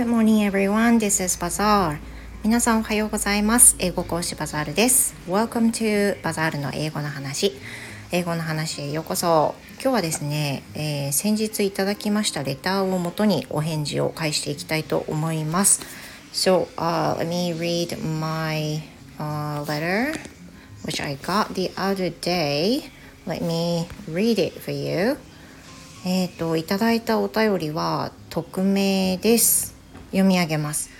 Good morning everyone, this is Bazaar 皆さんおはようございます英語講師バザールです Welcome to バザールの英語の話英語の話へようこそ今日はですね、えー、先日いただきましたレターをもとにお返事を返していきたいと思います So、uh, let me read my、uh, letter which I got the other day Let me read it for you えっ、といただいたお便りは匿名です読み上げます。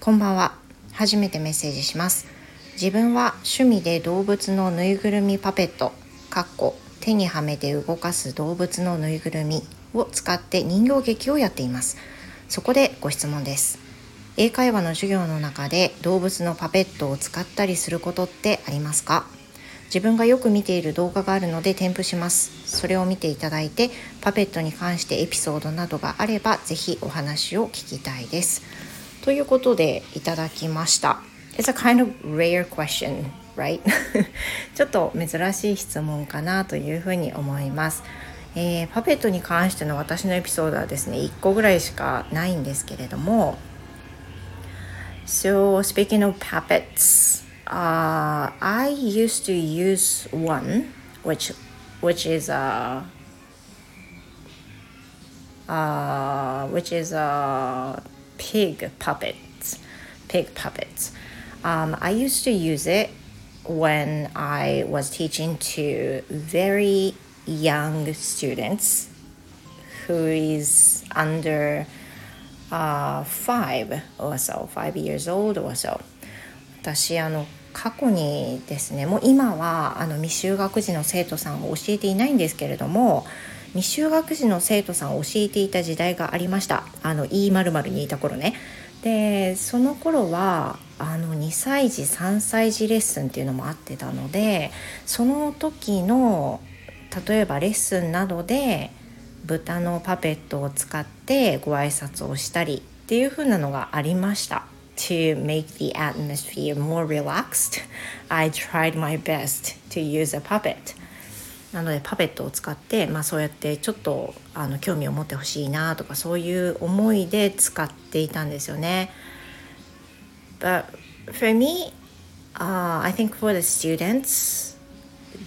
こんばんは。初めてメッセージします。自分は趣味で動物のぬいぐるみパペットかっこ手にはめて動かす動物のぬいぐるみを使って人形劇をやっています。そこでご質問です。英会話の授業の中で動物のパペットを使ったりすることってありますか？自分がよく見ている動画があるので添付します。それを見ていただいてパペットに関してエピソードなどがあればぜひお話を聞きたいです。ということでいただきました。It's a kind of rare question right? ちょっと珍しい質問かなというふうに思います。えー、パペットに関しての私のエピソードはですね1個ぐらいしかないんですけれども。So speaking of puppets uh, I used to use one, which which is a uh, which is a pig puppet, pig puppets. Um, I used to use it when I was teaching to very young students who is under uh, five or so, five years old or so. 私あの過去にですねもう今はあの未就学児の生徒さんを教えていないんですけれども未就学児の生徒さんを教えていた時代がありましたあの E まるにいた頃ねでその頃はあの2歳児3歳児レッスンっていうのもあってたのでその時の例えばレッスンなどで豚のパペットを使ってご挨拶をしたりっていう風なのがありました。To make the atmosphere more relaxed, I tried my best to use a puppet. なのでパペットを使って、まあ、そうやってちょっとあの興味を持ってほしいなとかそういう思いで使っていたんですよね。But for me, uh, I think for the students,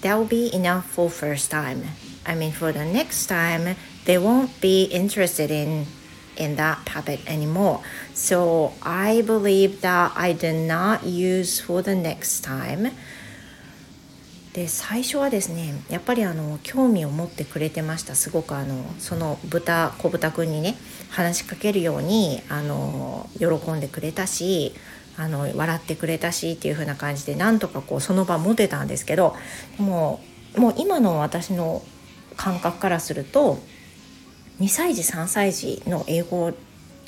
that will be enough for first time. I mean, for the next time, they won't be interested in in that puppet anymore. So I believe that I did not use for the next time. で最初はですねやっぱりあの興味を持ってくれてましたすごくあのその豚子豚くんにね話しかけるようにあの喜んでくれたしあの笑ってくれたしっていう風な感じでなんとかこうその場持てたんですけどもうもう今の私の感覚からすると2歳児3歳児の英語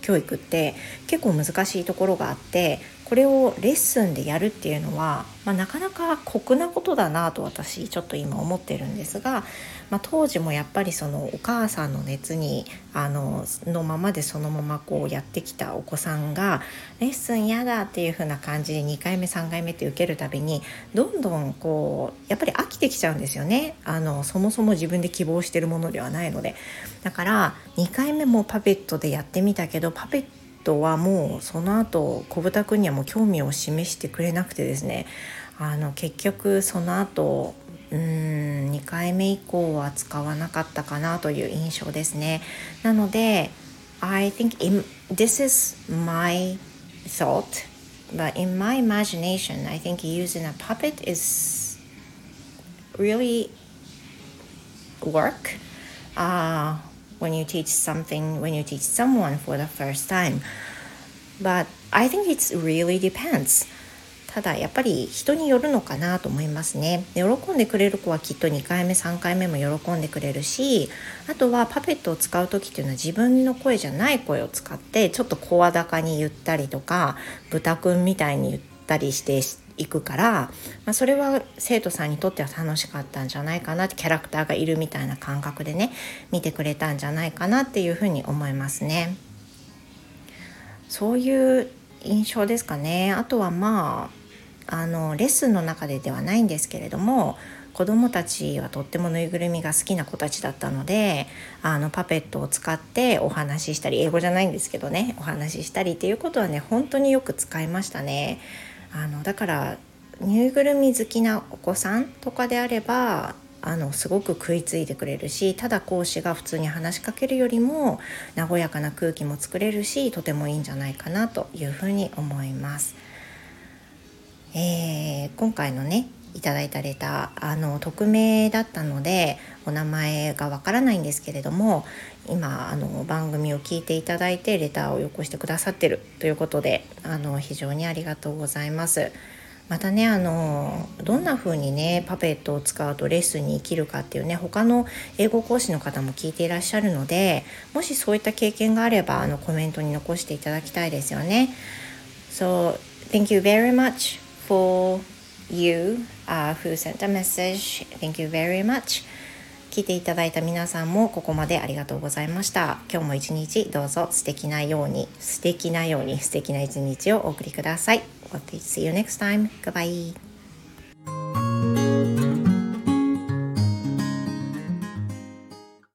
教育って結構難しいところがあってこれをレッスンでやるっていうのは、まあ、なかなか酷なことだなと私ちょっと今思ってるんですが、まあ、当時もやっぱりそのお母さんの熱にあののままでそのままこうやってきたお子さんがレッスン嫌だっていう風な感じで2回目3回目って受けるたびにどんどんこうやっぱり飽きてきちゃうんですよね。あのそもそも自分で希望してるものではないので。だから2回目もパペットでやってみたけどパペットトはもうその後小豚くんにはもう興味を示してくれなくてですねあの結局その後うん2回目以降は使わなかったかなという印象ですねなので I think in, this is my thought but in my imagination I think using a puppet is really work uh, when you teach something, when you teach someone for the first time. But I think it really depends. ただやっぱり人によるのかなと思いますね喜んでくれる子はきっと2回目3回目も喜んでくれるしあとはパペットを使う時っていうのは自分の声じゃない声を使ってちょっと声高に言ったりとか豚くんみたいに言ったりしていくから、まあ、それは生徒さんにとっては楽しかったんじゃないかなってキャラクターがいるみたいな感覚でね見てくれたんじゃないかなっていうふうに思いますね。そういう印象ですかねあとはまああのレッスンの中でではないんですけれども子供たちはとってもぬいぐるみが好きな子たちだったのであのパペットを使ってお話ししたり英語じゃないんですけどねお話ししたりっていうことはね本当によく使いましたね。あのだからぬいぐるみ好きなお子さんとかであればあのすごく食いついてくれるしただ講師が普通に話しかけるよりも和やかな空気も作れるしとてもいいんじゃないかなというふうに思います。えー、今回のねいただいたレターあの匿名だったのでお名前がわからないんですけれども今あの番組を聞いていただいてレターをよこしてくださってるということであの非常にありがとうございます。またねあのどんな風にねパペットを使うとレッスンに生きるかっていうね他の英語講師の方も聞いていらっしゃるのでもしそういった経験があればあのコメントに残していただきたいですよね。So thank you very much for you、uh, who sent a message. Thank you very much. 聞いていただいた皆さんもここまでありがとうございました。今日も一日どうぞ素敵なように、素敵なように素敵な一日をお送りください。See you next time. Goodbye.